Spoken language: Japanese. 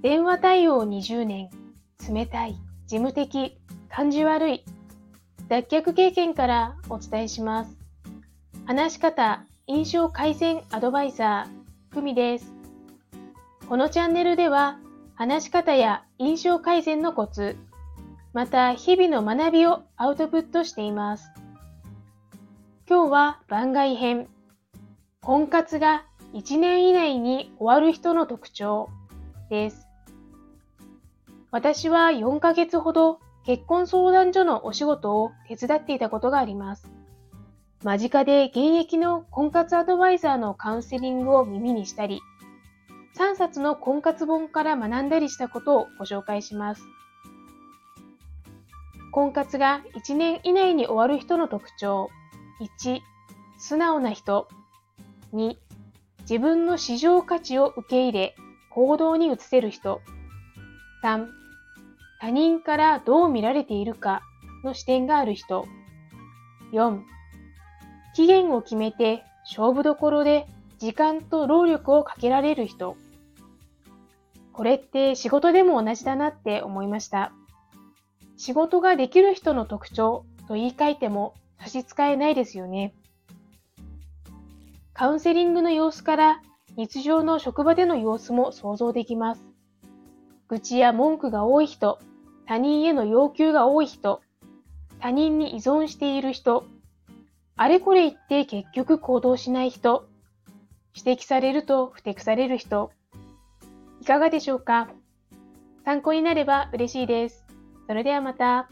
電話対応20年、冷たい、事務的、感じ悪い、脱却経験からお伝えします。話し方、印象改善アドバイザー、ふみです。このチャンネルでは、話し方や印象改善のコツ、また日々の学びをアウトプットしています。今日は番外編。婚活が1年以内に終わる人の特徴です。私は4ヶ月ほど結婚相談所のお仕事を手伝っていたことがあります。間近で現役の婚活アドバイザーのカウンセリングを耳にしたり、3冊の婚活本から学んだりしたことをご紹介します。婚活が1年以内に終わる人の特徴。1、素直な人。2、自分の市場価値を受け入れ、行動に移せる人。3、他人からどう見られているかの視点がある人。4、期限を決めて勝負どころで時間と労力をかけられる人。これって仕事でも同じだなって思いました。仕事ができる人の特徴と言い換えても差し支えないですよね。カウンセリングの様子から日常の職場での様子も想像できます。愚痴や文句が多い人、他人への要求が多い人、他人に依存している人、あれこれ言って結局行動しない人、指摘されると不適される人、いかがでしょうか？参考になれば嬉しいです。それではまた。